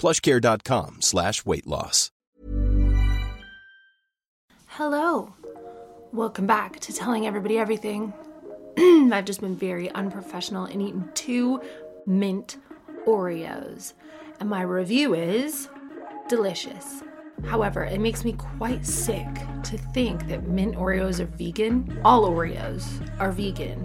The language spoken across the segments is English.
plushcare.com slash weight loss. Hello. Welcome back to Telling Everybody Everything. I've just been very unprofessional and eaten two mint Oreos. And my review is delicious. However, it makes me quite sick to think that mint Oreos are vegan. All Oreos are vegan,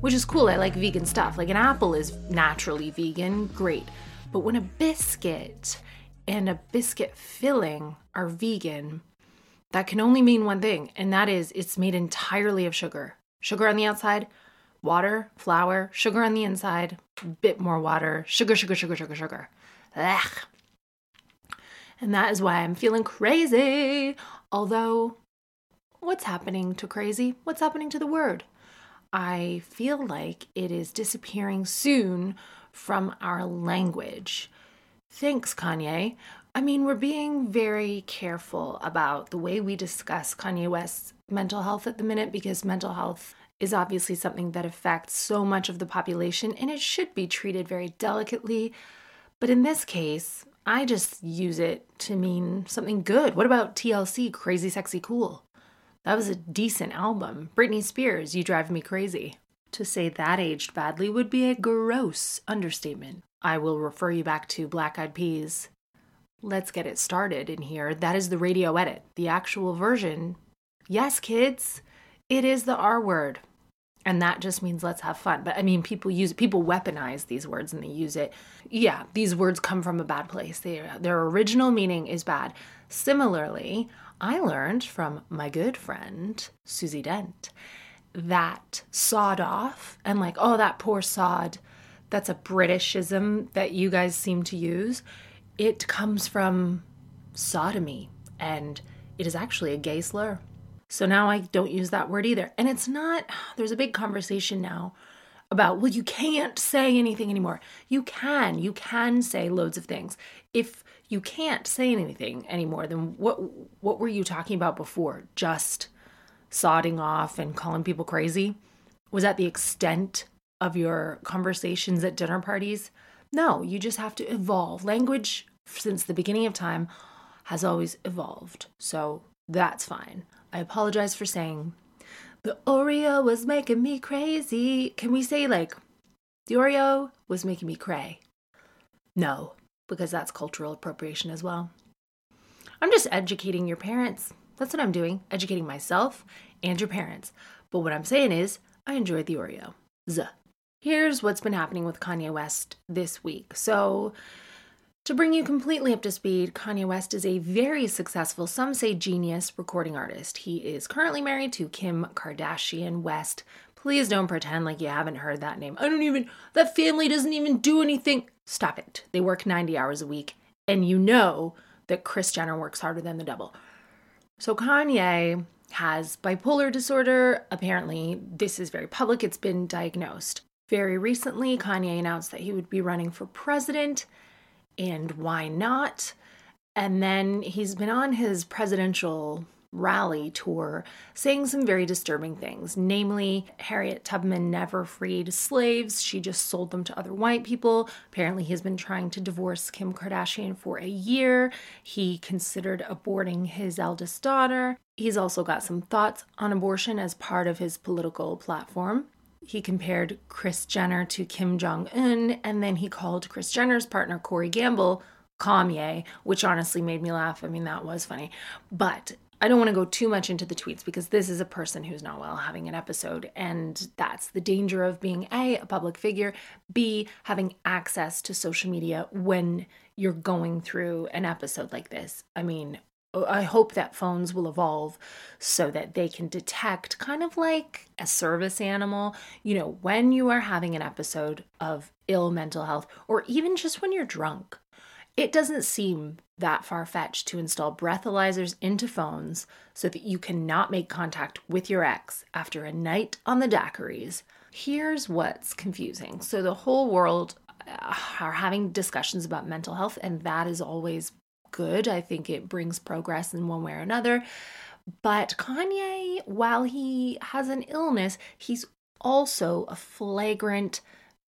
which is cool. I like vegan stuff. Like an apple is naturally vegan, great. But when a biscuit and a biscuit filling are vegan, that can only mean one thing, and that is it's made entirely of sugar. Sugar on the outside, water, flour, sugar on the inside, bit more water, sugar, sugar, sugar, sugar, sugar. Ugh. And that is why I'm feeling crazy. Although, what's happening to crazy? What's happening to the word? I feel like it is disappearing soon from our language. Thanks, Kanye. I mean, we're being very careful about the way we discuss Kanye West's mental health at the minute because mental health is obviously something that affects so much of the population and it should be treated very delicately. But in this case, I just use it to mean something good. What about TLC, Crazy Sexy Cool? That was a decent album. Britney Spears, You Drive Me Crazy. To say that aged badly would be a gross understatement. I will refer you back to Black Eyed Peas. Let's get it started in here. That is the radio edit. The actual version, yes, kids, it is the R word. And that just means let's have fun. But I mean, people use people weaponize these words and they use it. Yeah, these words come from a bad place. They, their original meaning is bad. Similarly, I learned from my good friend Susie Dent that sawed off and like, oh, that poor sod. That's a Britishism that you guys seem to use. It comes from sodomy and it is actually a gay slur. So now I don't use that word either. And it's not, there's a big conversation now about, well, you can't say anything anymore. You can, you can say loads of things. If you can't say anything anymore, then what what were you talking about before? Just sodding off and calling people crazy? Was that the extent of your conversations at dinner parties? No, you just have to evolve. Language since the beginning of time has always evolved. So that's fine. I apologize for saying the Oreo was making me crazy. Can we say like the Oreo was making me cray? No, because that's cultural appropriation as well. I'm just educating your parents. That's what I'm doing, educating myself and your parents. But what I'm saying is, I enjoyed the Oreo. Z. Here's what's been happening with Kanye West this week. So, to bring you completely up to speed, Kanye West is a very successful, some say genius, recording artist. He is currently married to Kim Kardashian West. Please don't pretend like you haven't heard that name. I don't even, that family doesn't even do anything. Stop it. They work 90 hours a week, and you know that Kris Jenner works harder than the devil. So Kanye has bipolar disorder. Apparently, this is very public, it's been diagnosed. Very recently, Kanye announced that he would be running for president and why not? And then he's been on his presidential rally tour saying some very disturbing things. Namely, Harriet Tubman never freed slaves, she just sold them to other white people. Apparently, he's been trying to divorce Kim Kardashian for a year. He considered aborting his eldest daughter. He's also got some thoughts on abortion as part of his political platform. He compared Kris Jenner to Kim Jong un, and then he called Kris Jenner's partner, Corey Gamble, Kanye, which honestly made me laugh. I mean, that was funny. But I don't want to go too much into the tweets because this is a person who's not well having an episode. And that's the danger of being A, a public figure, B, having access to social media when you're going through an episode like this. I mean, I hope that phones will evolve so that they can detect, kind of like a service animal, you know, when you are having an episode of ill mental health, or even just when you're drunk. It doesn't seem that far fetched to install breathalyzers into phones so that you cannot make contact with your ex after a night on the daiquiris. Here's what's confusing. So, the whole world uh, are having discussions about mental health, and that is always good. I think it brings progress in one way or another. But Kanye, while he has an illness, he's also a flagrant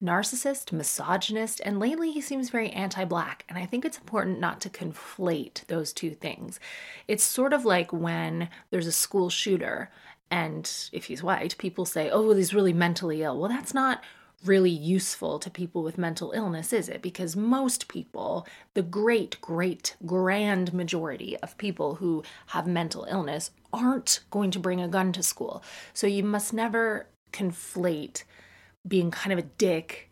narcissist, misogynist, and lately he seems very anti black. And I think it's important not to conflate those two things. It's sort of like when there's a school shooter, and if he's white, people say, oh, well, he's really mentally ill. Well, that's not really useful to people with mental illness, is it? Because most people, the great, great, grand majority of people who have mental illness, aren't going to bring a gun to school. So you must never conflate being kind of a dick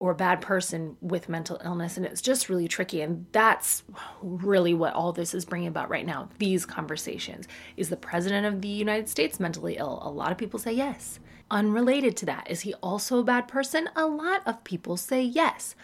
or a bad person with mental illness and it's just really tricky and that's really what all this is bringing about right now these conversations. Is the president of the united states mentally ill? A lot of people say yes. Unrelated to that is he also a bad person? A lot of people say yes.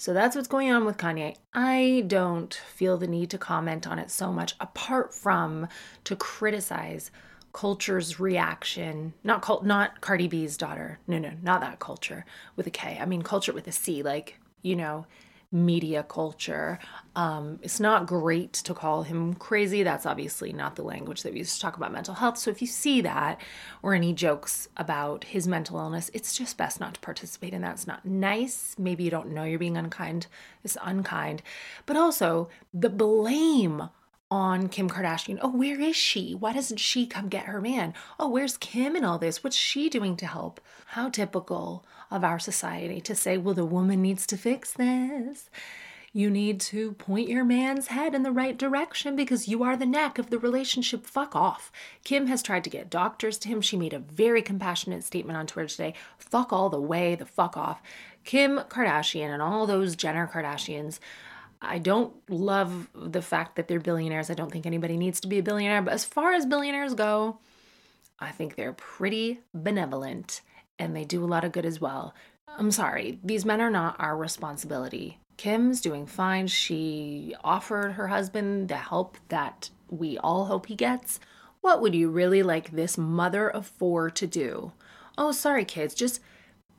So that's what's going on with Kanye. I don't feel the need to comment on it so much, apart from to criticize culture's reaction not cult not cardi b's daughter. No no not that culture with a k. I mean culture with a c like you know media culture. Um, it's not great to call him crazy. That's obviously not the language that we use to talk about mental health. So if you see that or any jokes about his mental illness it's just best not to participate in that. It's not nice. Maybe you don't know you're being unkind. It's unkind. But also the blame on Kim Kardashian. Oh, where is she? Why doesn't she come get her man? Oh, where's Kim in all this? What's she doing to help? How typical of our society to say, well, the woman needs to fix this. You need to point your man's head in the right direction because you are the neck of the relationship. Fuck off. Kim has tried to get doctors to him. She made a very compassionate statement on Twitter today. Fuck all the way, the fuck off. Kim Kardashian and all those Jenner Kardashians I don't love the fact that they're billionaires. I don't think anybody needs to be a billionaire. But as far as billionaires go, I think they're pretty benevolent and they do a lot of good as well. I'm sorry, these men are not our responsibility. Kim's doing fine. She offered her husband the help that we all hope he gets. What would you really like this mother of four to do? Oh, sorry, kids, just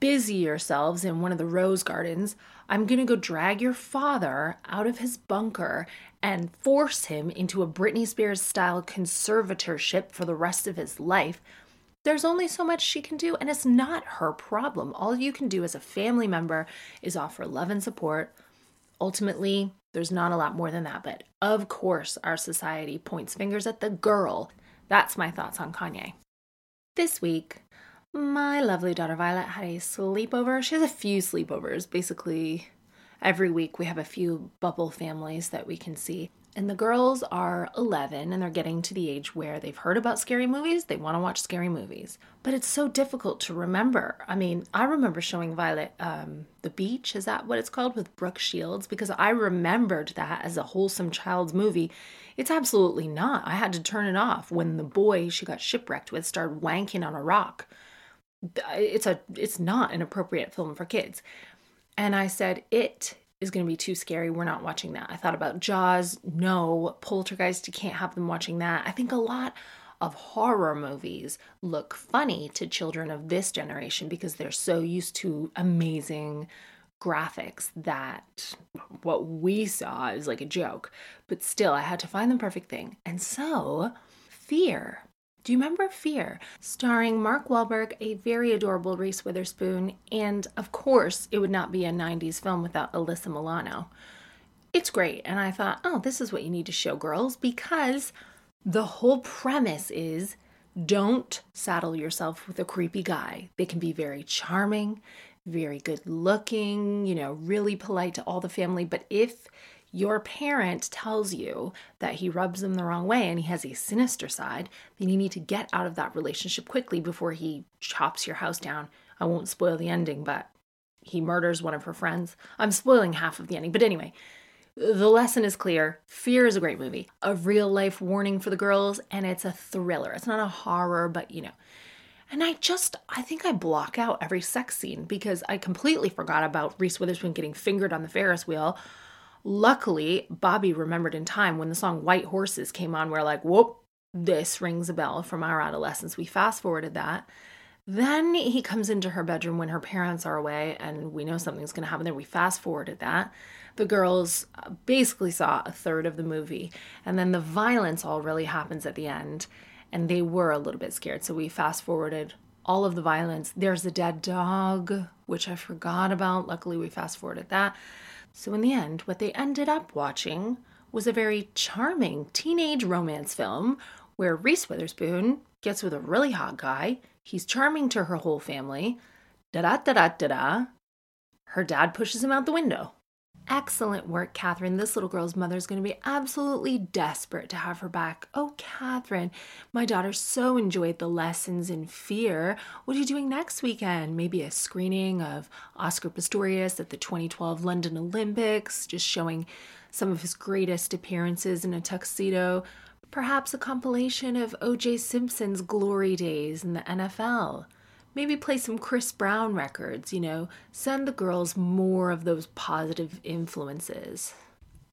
busy yourselves in one of the rose gardens. I'm going to go drag your father out of his bunker and force him into a Britney Spears style conservatorship for the rest of his life. There's only so much she can do, and it's not her problem. All you can do as a family member is offer love and support. Ultimately, there's not a lot more than that, but of course, our society points fingers at the girl. That's my thoughts on Kanye. This week, my lovely daughter Violet had a sleepover. She has a few sleepovers. Basically, every week we have a few bubble families that we can see. And the girls are 11 and they're getting to the age where they've heard about scary movies, they want to watch scary movies. But it's so difficult to remember. I mean, I remember showing Violet um, The Beach, is that what it's called, with Brooke Shields, because I remembered that as a wholesome child's movie. It's absolutely not. I had to turn it off when the boy she got shipwrecked with started wanking on a rock it's a it's not an appropriate film for kids. And I said it is going to be too scary. We're not watching that. I thought about Jaws. No, Poltergeist. You can't have them watching that. I think a lot of horror movies look funny to children of this generation because they're so used to amazing graphics that what we saw is like a joke. But still, I had to find the perfect thing. And so, fear do you remember Fear? Starring Mark Wahlberg, a very adorable Reese Witherspoon, and of course, it would not be a 90s film without Alyssa Milano. It's great, and I thought, oh, this is what you need to show girls because the whole premise is don't saddle yourself with a creepy guy. They can be very charming, very good looking, you know, really polite to all the family, but if your parent tells you that he rubs them the wrong way and he has a sinister side, then you need to get out of that relationship quickly before he chops your house down. I won't spoil the ending, but he murders one of her friends. I'm spoiling half of the ending, but anyway, the lesson is clear. Fear is a great movie, a real life warning for the girls, and it's a thriller. It's not a horror, but you know. And I just, I think I block out every sex scene because I completely forgot about Reese Witherspoon getting fingered on the Ferris wheel. Luckily, Bobby remembered in time when the song White Horses came on, we're like, whoop, this rings a bell from our adolescence. We fast forwarded that. Then he comes into her bedroom when her parents are away, and we know something's going to happen there. We fast forwarded that. The girls uh, basically saw a third of the movie, and then the violence all really happens at the end, and they were a little bit scared. So we fast forwarded all of the violence. There's a dead dog, which I forgot about. Luckily, we fast forwarded that. So, in the end, what they ended up watching was a very charming teenage romance film where Reese Witherspoon gets with a really hot guy. He's charming to her whole family. Da da da da da. Her dad pushes him out the window. Excellent work, Catherine. This little girl's mother is going to be absolutely desperate to have her back. Oh, Catherine, my daughter so enjoyed the lessons in fear. What are you doing next weekend? Maybe a screening of Oscar Pistorius at the 2012 London Olympics, just showing some of his greatest appearances in a tuxedo. Perhaps a compilation of O.J. Simpson's glory days in the NFL maybe play some Chris Brown records, you know, send the girls more of those positive influences.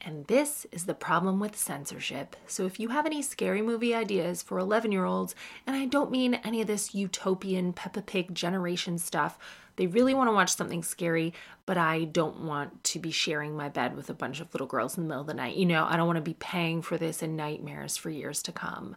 And this is the problem with censorship. So if you have any scary movie ideas for 11 year olds, and I don't mean any of this utopian Peppa Pig generation stuff, they really want to watch something scary, but I don't want to be sharing my bed with a bunch of little girls in the middle of the night. You know, I don't want to be paying for this in nightmares for years to come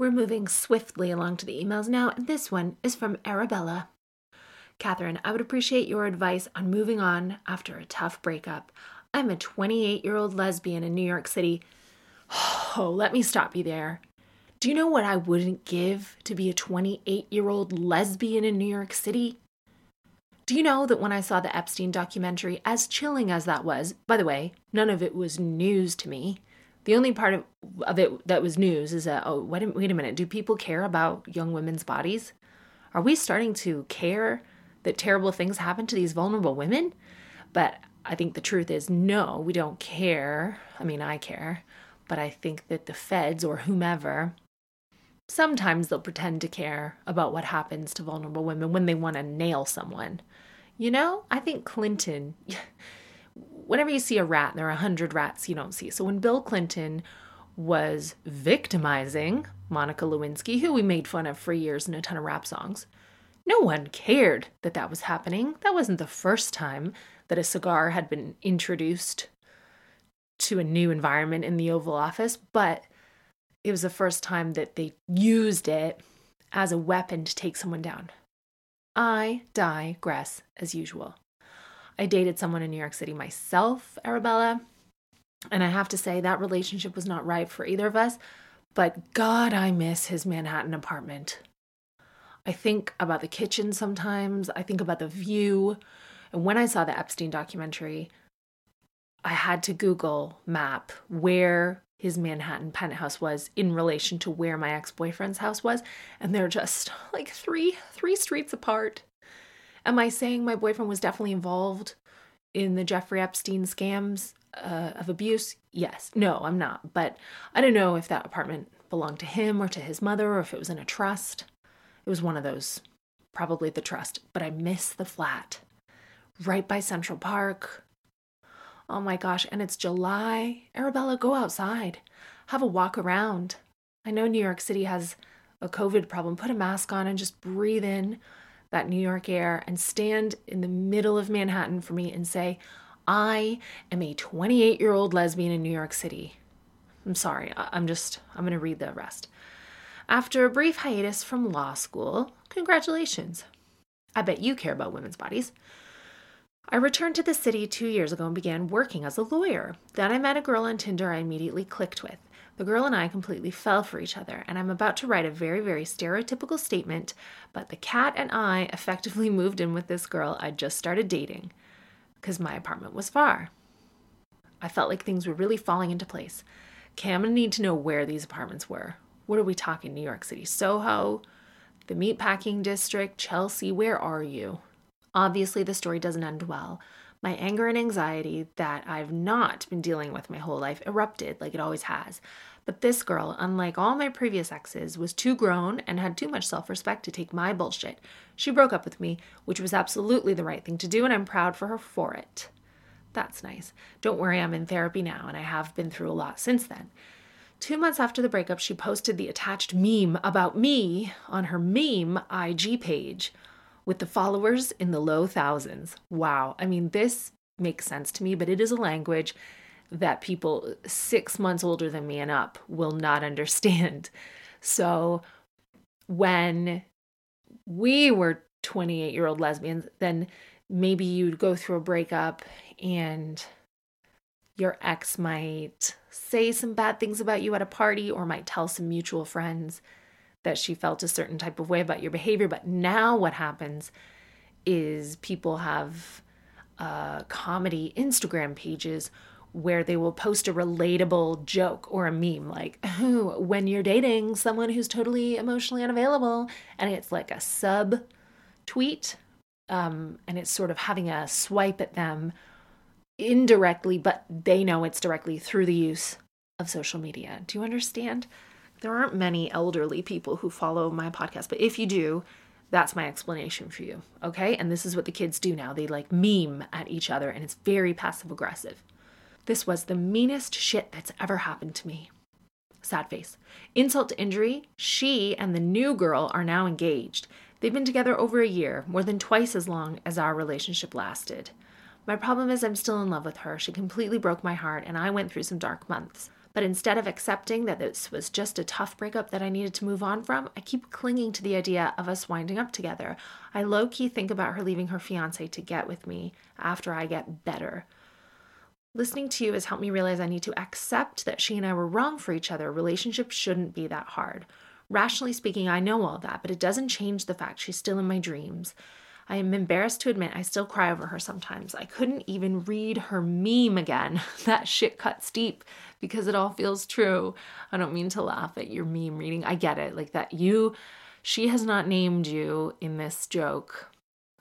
We're moving swiftly along to the emails now, and this one is from Arabella. Catherine, I would appreciate your advice on moving on after a tough breakup. I'm a 28 year old lesbian in New York City. Oh, let me stop you there. Do you know what I wouldn't give to be a 28 year old lesbian in New York City? Do you know that when I saw the Epstein documentary, as chilling as that was, by the way, none of it was news to me. The only part of, of it that was news is that, oh, wait a, wait a minute, do people care about young women's bodies? Are we starting to care that terrible things happen to these vulnerable women? But I think the truth is, no, we don't care. I mean, I care. But I think that the feds or whomever, sometimes they'll pretend to care about what happens to vulnerable women when they want to nail someone. You know, I think Clinton, whenever you see a rat, there are a hundred rats you don't see. So when Bill Clinton was victimizing Monica Lewinsky, who we made fun of for years in a ton of rap songs, no one cared that that was happening. That wasn't the first time that a cigar had been introduced to a new environment in the Oval Office, but it was the first time that they used it as a weapon to take someone down. I digress as usual. I dated someone in New York City myself, Arabella, and I have to say that relationship was not right for either of us, but God, I miss his Manhattan apartment. I think about the kitchen sometimes, I think about the view. And when I saw the Epstein documentary, I had to Google map where his Manhattan penthouse was in relation to where my ex-boyfriend's house was, and they're just like three three streets apart. Am I saying my boyfriend was definitely involved in the Jeffrey Epstein scams uh, of abuse? Yes. No, I'm not. But I don't know if that apartment belonged to him or to his mother or if it was in a trust. It was one of those, probably the trust. But I miss the flat right by Central Park. Oh my gosh, and it's July. Arabella, go outside. Have a walk around. I know New York City has a COVID problem. Put a mask on and just breathe in that New York air and stand in the middle of Manhattan for me and say, I am a 28 year old lesbian in New York City. I'm sorry, I'm just, I'm going to read the rest. After a brief hiatus from law school, congratulations. I bet you care about women's bodies. I returned to the city two years ago and began working as a lawyer. Then I met a girl on Tinder I immediately clicked with. The girl and I completely fell for each other, and I'm about to write a very, very stereotypical statement, but the cat and I effectively moved in with this girl I'd just started dating because my apartment was far. I felt like things were really falling into place. Okay, I'm gonna need to know where these apartments were. What are we talking? New York City, Soho, the Meatpacking District, Chelsea? Where are you? Obviously, the story doesn't end well. My anger and anxiety that I've not been dealing with my whole life erupted like it always has. But this girl, unlike all my previous exes, was too grown and had too much self respect to take my bullshit. She broke up with me, which was absolutely the right thing to do, and I'm proud for her for it. That's nice. Don't worry, I'm in therapy now, and I have been through a lot since then. Two months after the breakup, she posted the attached meme about me on her meme IG page with the followers in the low thousands. Wow. I mean, this makes sense to me, but it is a language that people six months older than me and up will not understand. So when we were 28 year old lesbians, then maybe you'd go through a breakup and your ex might say some bad things about you at a party or might tell some mutual friends that she felt a certain type of way about your behavior. But now what happens is people have uh, comedy Instagram pages where they will post a relatable joke or a meme like when you're dating someone who's totally emotionally unavailable and it's like a sub tweet um, and it's sort of having a swipe at them indirectly but they know it's directly through the use of social media do you understand there aren't many elderly people who follow my podcast, but if you do, that's my explanation for you. Okay? And this is what the kids do now. They like meme at each other and it's very passive aggressive. This was the meanest shit that's ever happened to me. Sad face. Insult to injury, she and the new girl are now engaged. They've been together over a year, more than twice as long as our relationship lasted. My problem is, I'm still in love with her. She completely broke my heart, and I went through some dark months. But instead of accepting that this was just a tough breakup that I needed to move on from, I keep clinging to the idea of us winding up together. I low key think about her leaving her fiance to get with me after I get better. Listening to you has helped me realize I need to accept that she and I were wrong for each other. Relationships shouldn't be that hard. Rationally speaking, I know all that, but it doesn't change the fact she's still in my dreams. I am embarrassed to admit I still cry over her sometimes. I couldn't even read her meme again. that shit cuts deep because it all feels true. I don't mean to laugh at your meme reading. I get it. Like that you, she has not named you in this joke,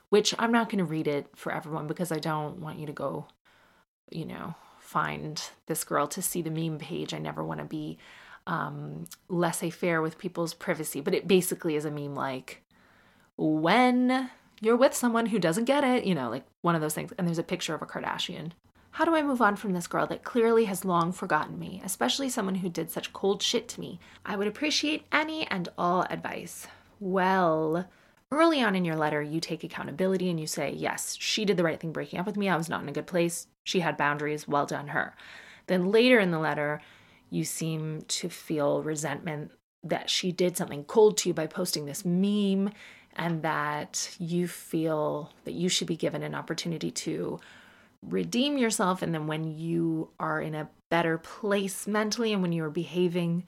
which I'm not going to read it for everyone because I don't want you to go, you know, find this girl to see the meme page. I never want to be um, laissez faire with people's privacy, but it basically is a meme like, when you're with someone who doesn't get it, you know, like one of those things. And there's a picture of a Kardashian. How do I move on from this girl that clearly has long forgotten me, especially someone who did such cold shit to me? I would appreciate any and all advice. Well, early on in your letter, you take accountability and you say, Yes, she did the right thing breaking up with me. I was not in a good place. She had boundaries. Well done, her. Then later in the letter, you seem to feel resentment that she did something cold to you by posting this meme and that you feel that you should be given an opportunity to redeem yourself. And then when you are in a better place mentally and when you are behaving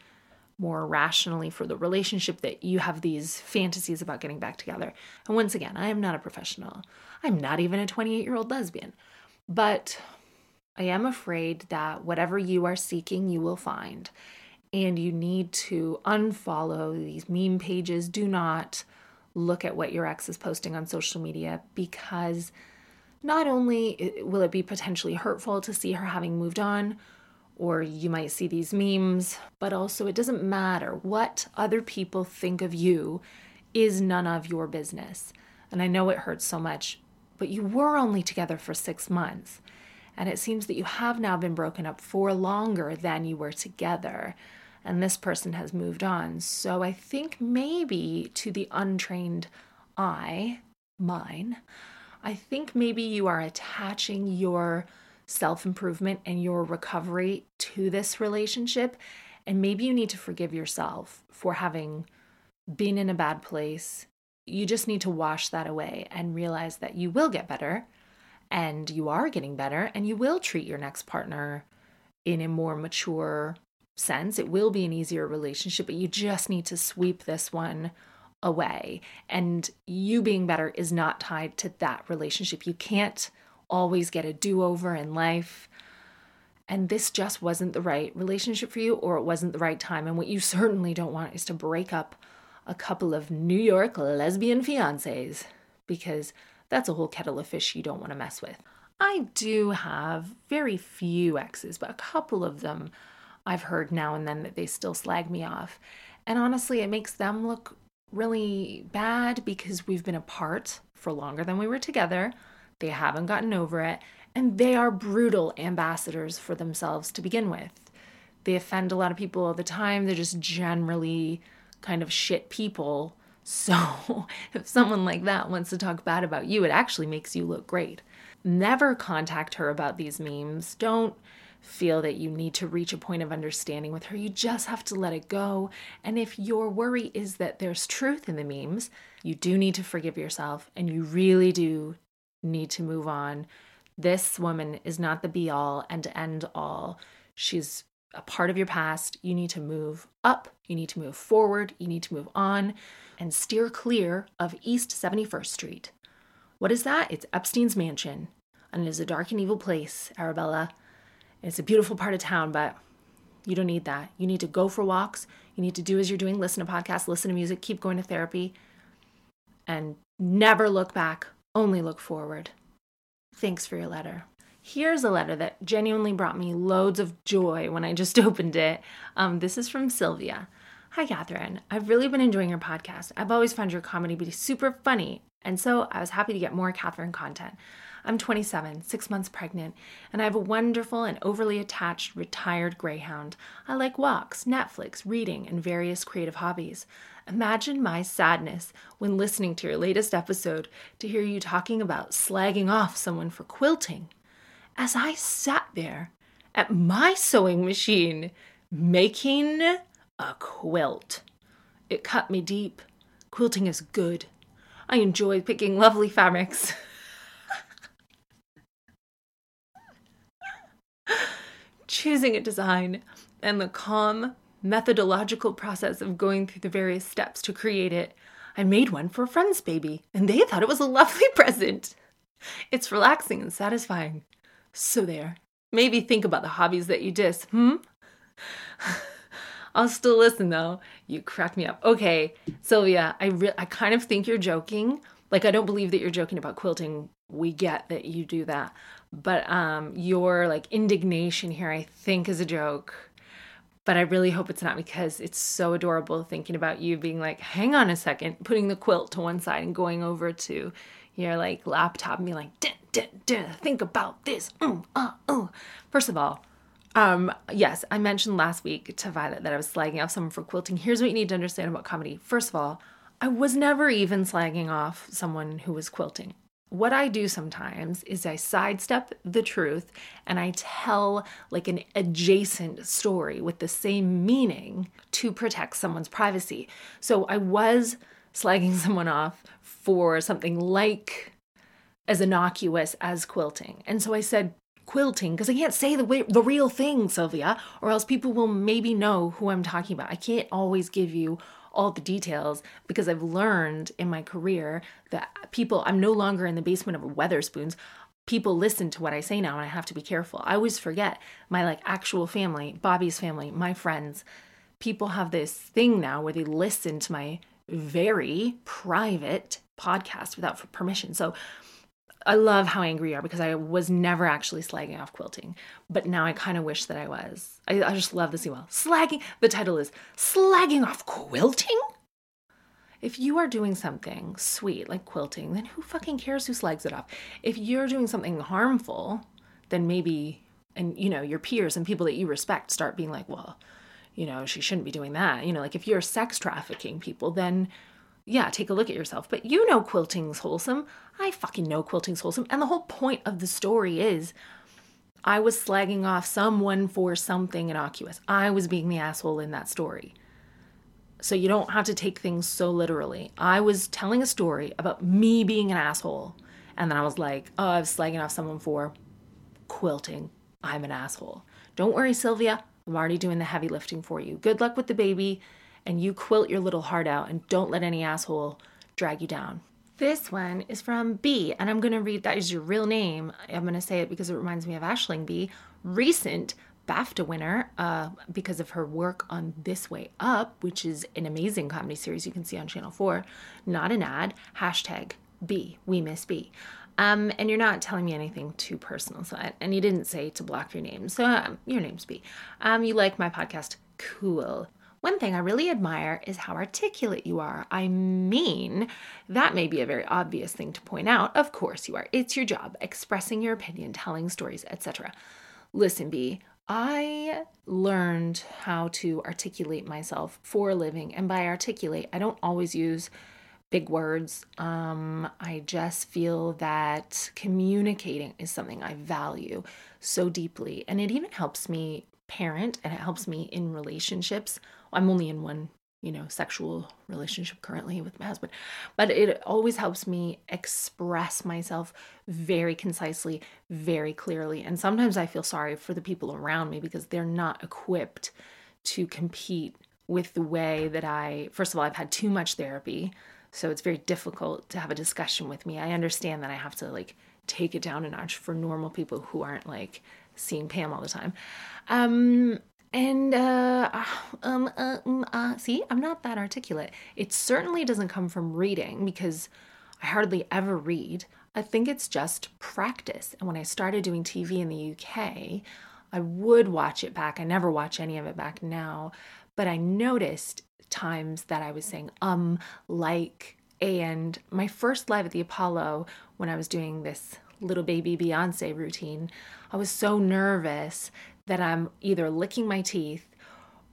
more rationally for the relationship, that you have these fantasies about getting back together. And once again, I am not a professional, I'm not even a 28 year old lesbian. But I am afraid that whatever you are seeking, you will find. And you need to unfollow these meme pages. Do not look at what your ex is posting on social media because not only will it be potentially hurtful to see her having moved on, or you might see these memes, but also it doesn't matter what other people think of you is none of your business. And I know it hurts so much, but you were only together for six months. And it seems that you have now been broken up for longer than you were together. And this person has moved on. So I think maybe to the untrained eye, mine, I think maybe you are attaching your self improvement and your recovery to this relationship. And maybe you need to forgive yourself for having been in a bad place. You just need to wash that away and realize that you will get better and you are getting better and you will treat your next partner in a more mature sense. It will be an easier relationship, but you just need to sweep this one away. And you being better is not tied to that relationship. You can't always get a do over in life. And this just wasn't the right relationship for you, or it wasn't the right time. And what you certainly don't want is to break up a couple of New York lesbian fiancés because that's a whole kettle of fish you don't want to mess with. I do have very few exes, but a couple of them I've heard now and then that they still slag me off. And honestly, it makes them look really bad because we've been apart for longer than we were together. They haven't gotten over it, and they are brutal ambassadors for themselves to begin with. They offend a lot of people all the time. They're just generally kind of shit people. So, if someone like that wants to talk bad about you, it actually makes you look great. Never contact her about these memes. Don't feel that you need to reach a point of understanding with her. You just have to let it go. And if your worry is that there's truth in the memes, you do need to forgive yourself and you really do need to move on. This woman is not the be all and end all. She's a part of your past. You need to move up, you need to move forward, you need to move on and steer clear of East 71st Street. What is that? It's Epstein's mansion, and it is a dark and evil place, Arabella. It's a beautiful part of town, but you don't need that. You need to go for walks. You need to do as you're doing listen to podcasts, listen to music, keep going to therapy, and never look back, only look forward. Thanks for your letter. Here's a letter that genuinely brought me loads of joy when I just opened it. Um, this is from Sylvia. Hi, Catherine. I've really been enjoying your podcast. I've always found your comedy to be super funny, and so I was happy to get more Catherine content. I'm 27, six months pregnant, and I have a wonderful and overly attached retired greyhound. I like walks, Netflix, reading, and various creative hobbies. Imagine my sadness when listening to your latest episode to hear you talking about slagging off someone for quilting. As I sat there at my sewing machine making a quilt, it cut me deep. Quilting is good. I enjoy picking lovely fabrics. choosing a design and the calm methodological process of going through the various steps to create it. I made one for a friend's baby, and they thought it was a lovely present. It's relaxing and satisfying. So, there. Maybe think about the hobbies that you diss, hmm? I'll still listen though. You crack me up. Okay, Sylvia, I re- I kind of think you're joking. Like I don't believe that you're joking about quilting. We get that you do that but um your like indignation here i think is a joke. But i really hope it's not because it's so adorable thinking about you being like hang on a second putting the quilt to one side and going over to your like laptop and being like think about this. Mm, uh, uh. first of all um yes i mentioned last week to violet that i was slagging off someone for quilting. Here's what you need to understand about comedy. First of all I was never even slagging off someone who was quilting what I do sometimes is I sidestep the truth and I tell like an adjacent story with the same meaning to protect someone's privacy. So I was slagging someone off for something like as innocuous as quilting. And so I said quilting because I can't say the way, the real thing, Sylvia, or else people will maybe know who I'm talking about. I can't always give you all the details because I've learned in my career that people, I'm no longer in the basement of Wetherspoons. people listen to what I say now and I have to be careful. I always forget my like actual family, Bobby's family, my friends. People have this thing now where they listen to my very private podcast without permission. So I love how angry you are because I was never actually slagging off quilting, but now I kind of wish that I was. I, I just love this email. Slagging, the title is Slagging Off Quilting? If you are doing something sweet like quilting, then who fucking cares who slags it off? If you're doing something harmful, then maybe, and you know, your peers and people that you respect start being like, well, you know, she shouldn't be doing that. You know, like if you're sex trafficking people, then yeah, take a look at yourself. But you know quilting's wholesome. I fucking know quilting's wholesome. And the whole point of the story is I was slagging off someone for something innocuous. I was being the asshole in that story. So you don't have to take things so literally. I was telling a story about me being an asshole. And then I was like, oh, I was slagging off someone for quilting. I'm an asshole. Don't worry, Sylvia. I'm already doing the heavy lifting for you. Good luck with the baby and you quilt your little heart out and don't let any asshole drag you down. This one is from B, and I'm going to read that is your real name. I'm going to say it because it reminds me of Aisling Bea, recent BAFTA winner uh, because of her work on This Way Up, which is an amazing comedy series you can see on Channel 4. Not an ad, hashtag B, we miss B. Um, and you're not telling me anything too personal, so I, and you didn't say to block your name, so um, your name's B. Um, you like my podcast, cool. One thing I really admire is how articulate you are. I mean, that may be a very obvious thing to point out. Of course you are. It's your job, expressing your opinion, telling stories, etc. Listen, B, I learned how to articulate myself for a living. And by articulate, I don't always use big words. Um, I just feel that communicating is something I value so deeply. And it even helps me parent and it helps me in relationships I'm only in one, you know, sexual relationship currently with my husband, but it always helps me express myself very concisely, very clearly. And sometimes I feel sorry for the people around me because they're not equipped to compete with the way that I, first of all, I've had too much therapy. So it's very difficult to have a discussion with me. I understand that I have to like take it down a notch for normal people who aren't like seeing Pam all the time. Um, and uh, um, uh, um, uh, see, I'm not that articulate. It certainly doesn't come from reading because I hardly ever read. I think it's just practice. And when I started doing TV in the UK, I would watch it back. I never watch any of it back now, but I noticed times that I was saying um, like, and my first live at the Apollo when I was doing this little baby Beyonce routine, I was so nervous that I'm either licking my teeth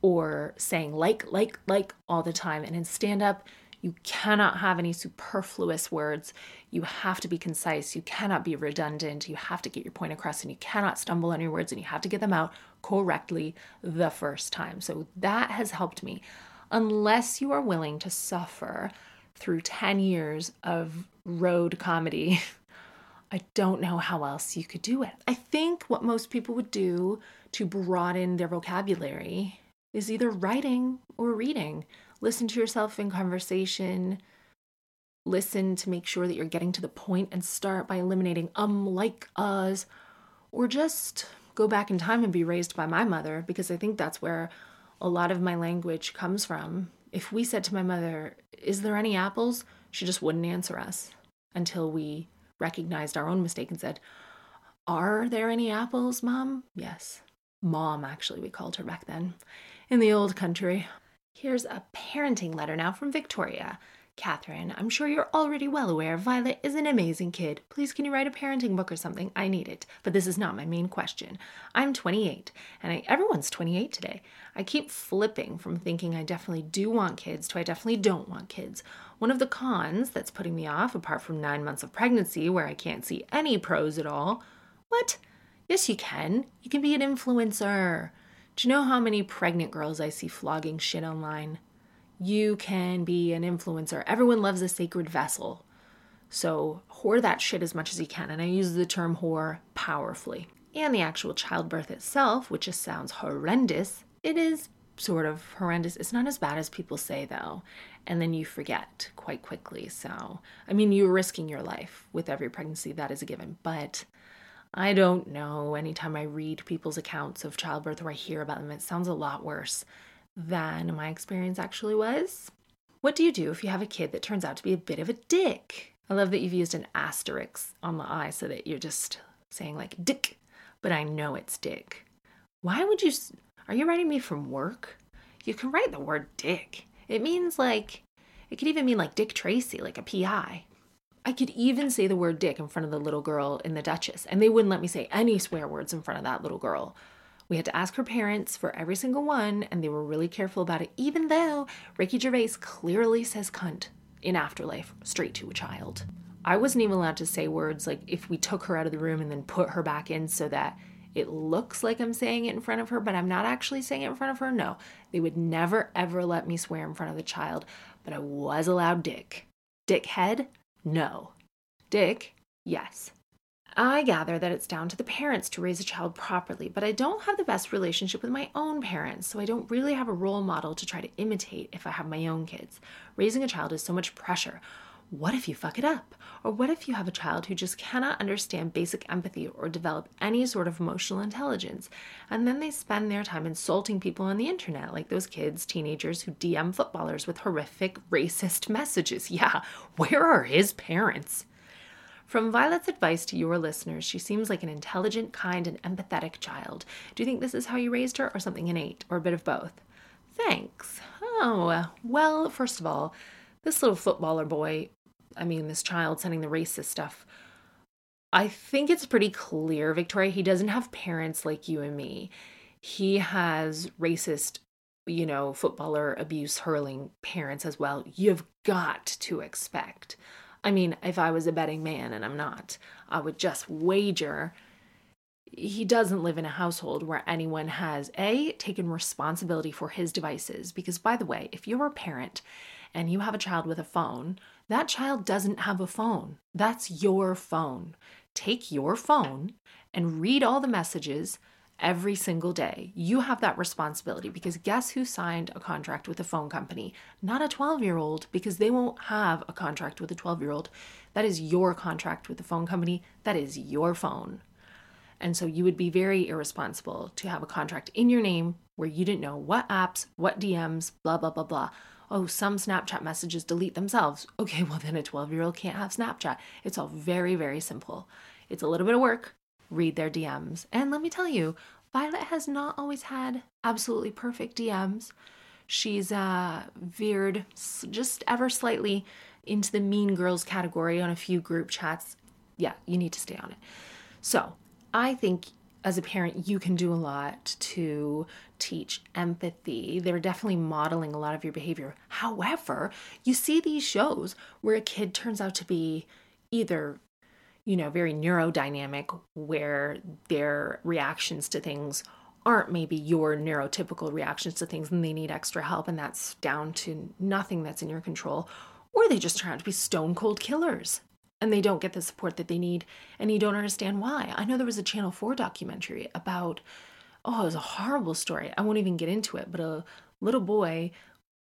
or saying like, like, like all the time. And in stand up, you cannot have any superfluous words. You have to be concise. You cannot be redundant. You have to get your point across and you cannot stumble on your words and you have to get them out correctly the first time. So that has helped me. Unless you are willing to suffer through 10 years of road comedy, I don't know how else you could do it. I think what most people would do to broaden their vocabulary is either writing or reading. Listen to yourself in conversation. Listen to make sure that you're getting to the point and start by eliminating um, like, us, or just go back in time and be raised by my mother because I think that's where a lot of my language comes from. If we said to my mother, Is there any apples? she just wouldn't answer us until we recognized our own mistake and said, Are there any apples, Mom? Yes. Mom, actually, we called her back then, in the old country. Here's a parenting letter now from Victoria. Catherine, I'm sure you're already well aware Violet is an amazing kid. Please, can you write a parenting book or something? I need it. But this is not my main question. I'm 28, and I, everyone's 28 today. I keep flipping from thinking I definitely do want kids to I definitely don't want kids. One of the cons that's putting me off, apart from nine months of pregnancy where I can't see any pros at all, what? Yes, you can. You can be an influencer. Do you know how many pregnant girls I see flogging shit online? You can be an influencer. Everyone loves a sacred vessel. So, whore that shit as much as you can. And I use the term whore powerfully. And the actual childbirth itself, which just sounds horrendous, it is sort of horrendous. It's not as bad as people say, though. And then you forget quite quickly. So, I mean, you're risking your life with every pregnancy, that is a given. But I don't know. Anytime I read people's accounts of childbirth or I hear about them, it sounds a lot worse than my experience actually was. What do you do if you have a kid that turns out to be a bit of a dick? I love that you've used an asterisk on the I so that you're just saying like dick, but I know it's dick. Why would you? Are you writing me from work? You can write the word dick. It means like, it could even mean like Dick Tracy, like a PI. I could even say the word dick in front of the little girl in The Duchess, and they wouldn't let me say any swear words in front of that little girl. We had to ask her parents for every single one, and they were really careful about it, even though Ricky Gervais clearly says cunt in Afterlife straight to a child. I wasn't even allowed to say words like if we took her out of the room and then put her back in so that it looks like I'm saying it in front of her, but I'm not actually saying it in front of her. No, they would never ever let me swear in front of the child, but I was allowed dick. Dickhead? No. Dick? Yes. I gather that it's down to the parents to raise a child properly, but I don't have the best relationship with my own parents, so I don't really have a role model to try to imitate if I have my own kids. Raising a child is so much pressure. What if you fuck it up? Or what if you have a child who just cannot understand basic empathy or develop any sort of emotional intelligence? And then they spend their time insulting people on the internet, like those kids, teenagers who DM footballers with horrific, racist messages. Yeah, where are his parents? From Violet's advice to your listeners, she seems like an intelligent, kind, and empathetic child. Do you think this is how you raised her, or something innate, or a bit of both? Thanks. Oh, well, first of all, this little footballer boy, I mean, this child sending the racist stuff, I think it's pretty clear, Victoria, he doesn't have parents like you and me. He has racist, you know, footballer abuse hurling parents as well. You've got to expect. I mean, if I was a betting man, and I'm not, I would just wager he doesn't live in a household where anyone has A, taken responsibility for his devices. Because, by the way, if you're a parent and you have a child with a phone, that child doesn't have a phone. That's your phone. Take your phone and read all the messages every single day. You have that responsibility because guess who signed a contract with a phone company? Not a 12 year old, because they won't have a contract with a 12 year old. That is your contract with the phone company. That is your phone. And so you would be very irresponsible to have a contract in your name where you didn't know what apps, what DMs, blah, blah, blah, blah. Oh, some Snapchat messages delete themselves. Okay, well, then a 12 year old can't have Snapchat. It's all very, very simple. It's a little bit of work, read their DMs. And let me tell you, Violet has not always had absolutely perfect DMs. She's uh, veered just ever slightly into the mean girls category on a few group chats. Yeah, you need to stay on it. So, I think as a parent, you can do a lot to teach empathy. They're definitely modeling a lot of your behavior. However, you see these shows where a kid turns out to be either you know, very neurodynamic, where their reactions to things aren't maybe your neurotypical reactions to things and they need extra help, and that's down to nothing that's in your control, or they just turn out to be stone cold killers and they don't get the support that they need, and you don't understand why. I know there was a Channel 4 documentary about, oh, it was a horrible story. I won't even get into it, but a little boy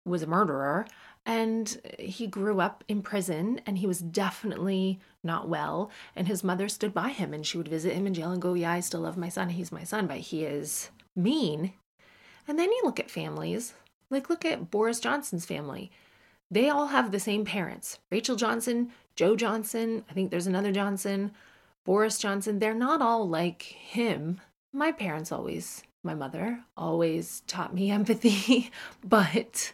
was a murderer and he grew up in prison and he was definitely not well and his mother stood by him and she would visit him in jail and go yeah i still love my son he's my son but he is mean and then you look at families like look at boris johnson's family they all have the same parents. Rachel johnson jo johnson i think there's another johnson boris johnson. They're not all like him. My parents always my mother always taught me empathy but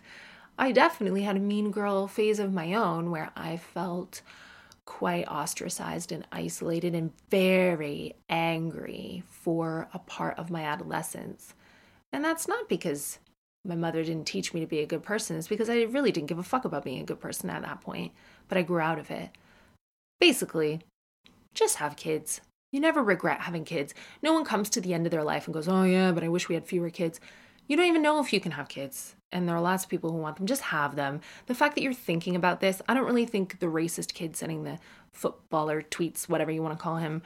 I definitely had a mean girl phase of my own where I felt quite ostracized and isolated and very angry for a part of my adolescence. And that's not because my mother didn't teach me to be a good person, it's because I really didn't give a fuck about being a good person at that point, but I grew out of it. Basically, just have kids. You never regret having kids. No one comes to the end of their life and goes, Oh, yeah, but I wish we had fewer kids. You don't even know if you can have kids and there are lots of people who want them, just have them. The fact that you're thinking about this, I don't really think the racist kid sending the footballer tweets, whatever you want to call him,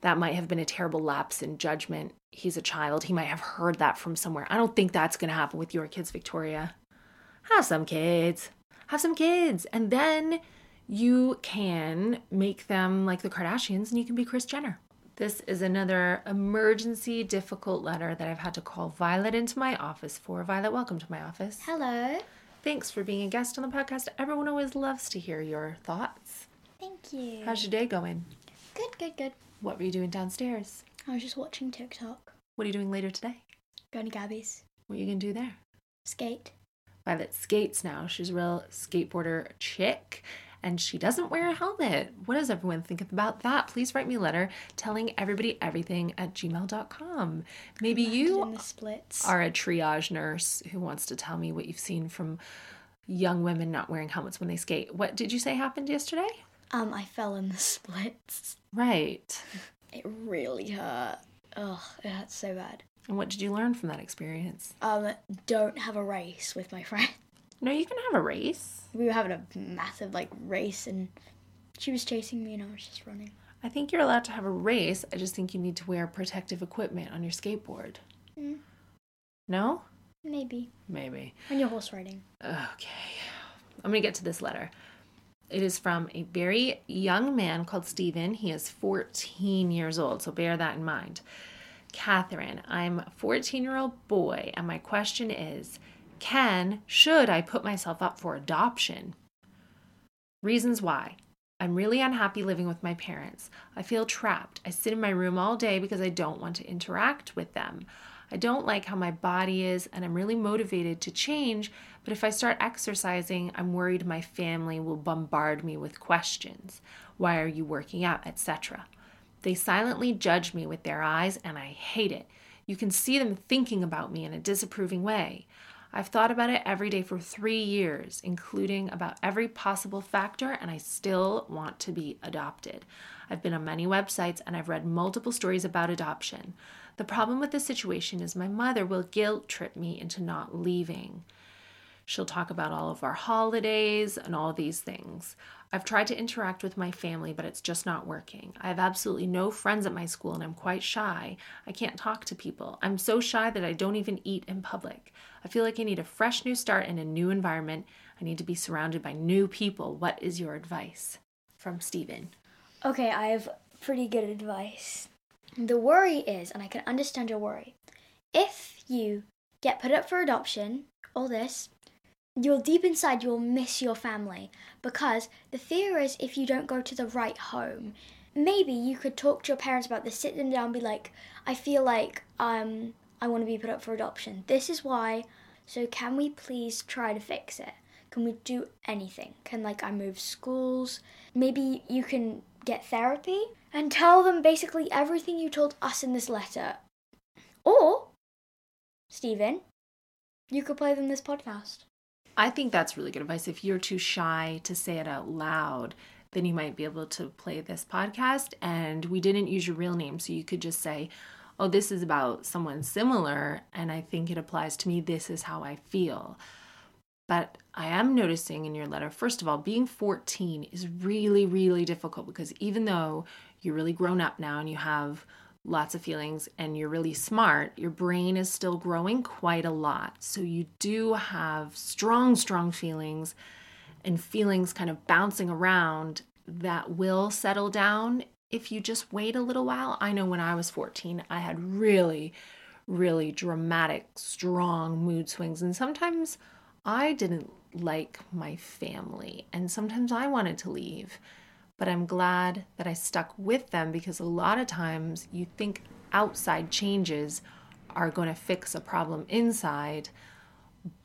that might have been a terrible lapse in judgment. He's a child. He might have heard that from somewhere. I don't think that's going to happen with your kids, Victoria. Have some kids. Have some kids. And then you can make them like the Kardashians and you can be Kris Jenner. This is another emergency difficult letter that I've had to call Violet into my office for. Violet, welcome to my office. Hello. Thanks for being a guest on the podcast. Everyone always loves to hear your thoughts. Thank you. How's your day going? Good, good, good. What were you doing downstairs? I was just watching TikTok. What are you doing later today? Going to Gabby's. What are you going to do there? Skate. Violet skates now. She's a real skateboarder chick and she doesn't wear a helmet. What does everyone think about that? Please write me a letter telling everybody everything at gmail.com. Maybe you the splits. are a triage nurse who wants to tell me what you've seen from young women not wearing helmets when they skate. What did you say happened yesterday? Um, I fell in the splits. Right. It really hurt. Ugh, it hurt so bad. And what did you learn from that experience? Um, don't have a race with my friend. No, you can have a race. We were having a massive like race, and she was chasing me, and I was just running. I think you're allowed to have a race. I just think you need to wear protective equipment on your skateboard. Mm. No? Maybe Maybe. when you're horse riding. Okay. I'm going to get to this letter. It is from a very young man called Stephen. He is 14 years old, so bear that in mind. Katherine, I'm a 14 year old boy, and my question is can, should I put myself up for adoption? Reasons why. I'm really unhappy living with my parents. I feel trapped. I sit in my room all day because I don't want to interact with them. I don't like how my body is, and I'm really motivated to change. But if I start exercising, I'm worried my family will bombard me with questions. Why are you working out, etc. They silently judge me with their eyes, and I hate it. You can see them thinking about me in a disapproving way. I've thought about it every day for three years, including about every possible factor, and I still want to be adopted. I've been on many websites and I've read multiple stories about adoption. The problem with this situation is my mother will guilt trip me into not leaving. She'll talk about all of our holidays and all these things. I've tried to interact with my family, but it's just not working. I have absolutely no friends at my school and I'm quite shy. I can't talk to people. I'm so shy that I don't even eat in public. I feel like I need a fresh new start in a new environment. I need to be surrounded by new people. What is your advice? From Stephen. Okay, I have pretty good advice. The worry is, and I can understand your worry, if you get put up for adoption, all this, you'll deep inside you'll miss your family. Because the fear is if you don't go to the right home. Maybe you could talk to your parents about this sit them down and be like i feel like um i want to be put up for adoption. This is why. So can we please try to fix it? Can we do anything? Can like i move schools? Maybe you can get therapy and tell them basically everything you told us in this letter. Or stephen you could play them this podcast I think that's really good advice. If you're too shy to say it out loud, then you might be able to play this podcast. And we didn't use your real name, so you could just say, Oh, this is about someone similar, and I think it applies to me. This is how I feel. But I am noticing in your letter, first of all, being 14 is really, really difficult because even though you're really grown up now and you have lots of feelings and you're really smart, your brain is still growing quite a lot. So you do have strong, strong feelings and feelings kind of bouncing around that will settle down if you just wait a little while. I know when I was 14, I had really, really dramatic, strong mood swings. And sometimes I didn't like my family, and sometimes I wanted to leave but I'm glad that I stuck with them because a lot of times you think outside changes are going to fix a problem inside,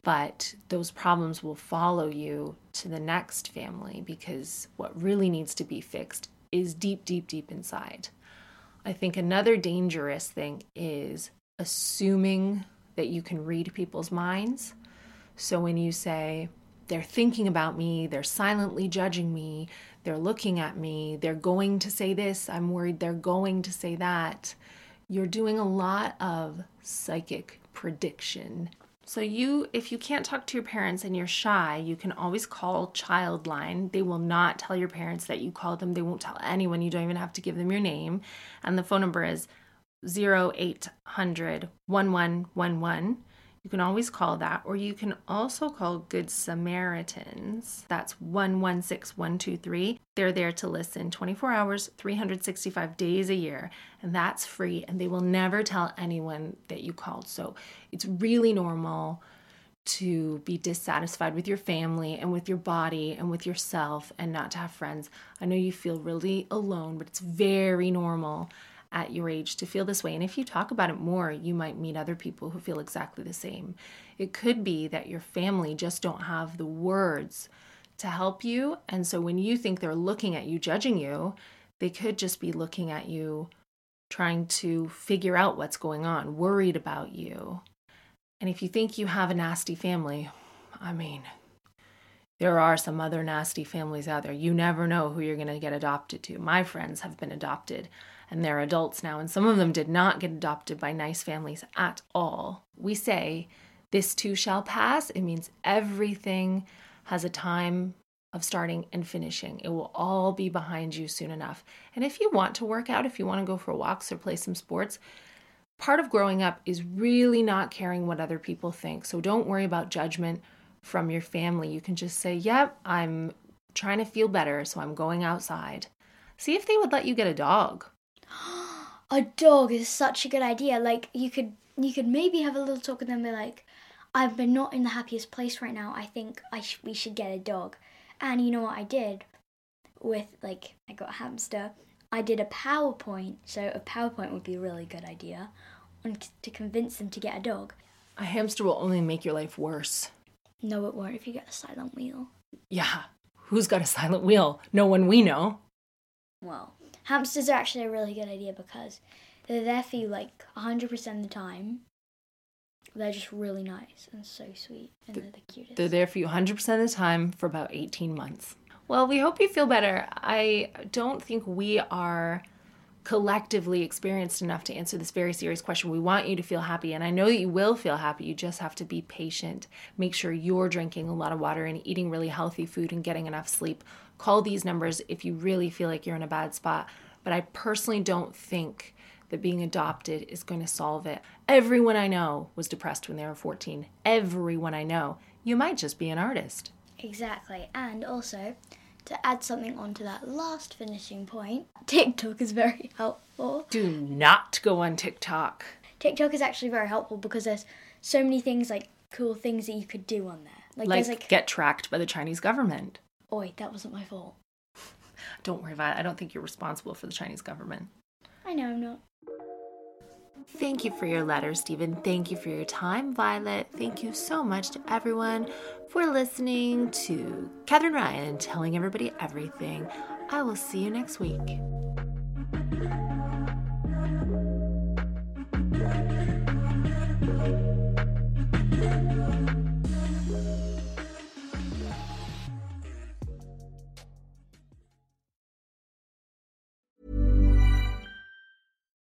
but those problems will follow you to the next family because what really needs to be fixed is deep, deep, deep inside. I think another dangerous thing is assuming that you can read people's minds. So when you say, they're thinking about me, they're silently judging me, they're looking at me, they're going to say this, I'm worried they're going to say that. You're doing a lot of psychic prediction. So you if you can't talk to your parents and you're shy, you can always call Childline. They will not tell your parents that you called them. They won't tell anyone. You don't even have to give them your name. And the phone number is 0800 1111. You can always call that, or you can also call Good Samaritans. That's 116123. They're there to listen 24 hours, 365 days a year, and that's free, and they will never tell anyone that you called. So it's really normal to be dissatisfied with your family and with your body and with yourself and not to have friends. I know you feel really alone, but it's very normal at your age to feel this way. And if you talk about it more, you might meet other people who feel exactly the same. It could be that your family just don't have the words to help you. And so when you think they're looking at you, judging you, they could just be looking at you, trying to figure out what's going on, worried about you. And if you think you have a nasty family, I mean, there are some other nasty families out there. You never know who you're going to get adopted to. My friends have been adopted and they're adults now, and some of them did not get adopted by nice families at all. We say, This too shall pass. It means everything has a time of starting and finishing. It will all be behind you soon enough. And if you want to work out, if you want to go for walks or play some sports, part of growing up is really not caring what other people think. So don't worry about judgment from your family. You can just say, Yep, I'm trying to feel better, so I'm going outside. See if they would let you get a dog a dog is such a good idea. Like you could you could maybe have a little talk with them and be like, I've been not in the happiest place right now. I think I sh- we should get a dog. And you know what I did with like I got a hamster. I did a PowerPoint. So a PowerPoint would be a really good idea on to convince them to get a dog. A hamster will only make your life worse. No, it won't if you get a silent wheel. Yeah. Who's got a silent wheel? No one we know. Well, hamsters are actually a really good idea because they're there for you like 100% of the time. They're just really nice and so sweet, and they're the cutest. They're there for you 100% of the time for about 18 months. Well, we hope you feel better. I don't think we are collectively experienced enough to answer this very serious question. We want you to feel happy, and I know that you will feel happy. You just have to be patient. Make sure you're drinking a lot of water and eating really healthy food and getting enough sleep. Call these numbers if you really feel like you're in a bad spot. But I personally don't think that being adopted is going to solve it. Everyone I know was depressed when they were 14. Everyone I know. You might just be an artist. Exactly. And also, to add something onto that last finishing point, TikTok is very helpful. Do not go on TikTok. TikTok is actually very helpful because there's so many things like cool things that you could do on there. Like, like, like get tracked by the Chinese government. Oi, that wasn't my fault. Don't worry about it. I don't think you're responsible for the Chinese government. I know I'm not. Thank you for your letter, Stephen. Thank you for your time, Violet. Thank you so much to everyone for listening to Katherine Ryan telling everybody everything. I will see you next week.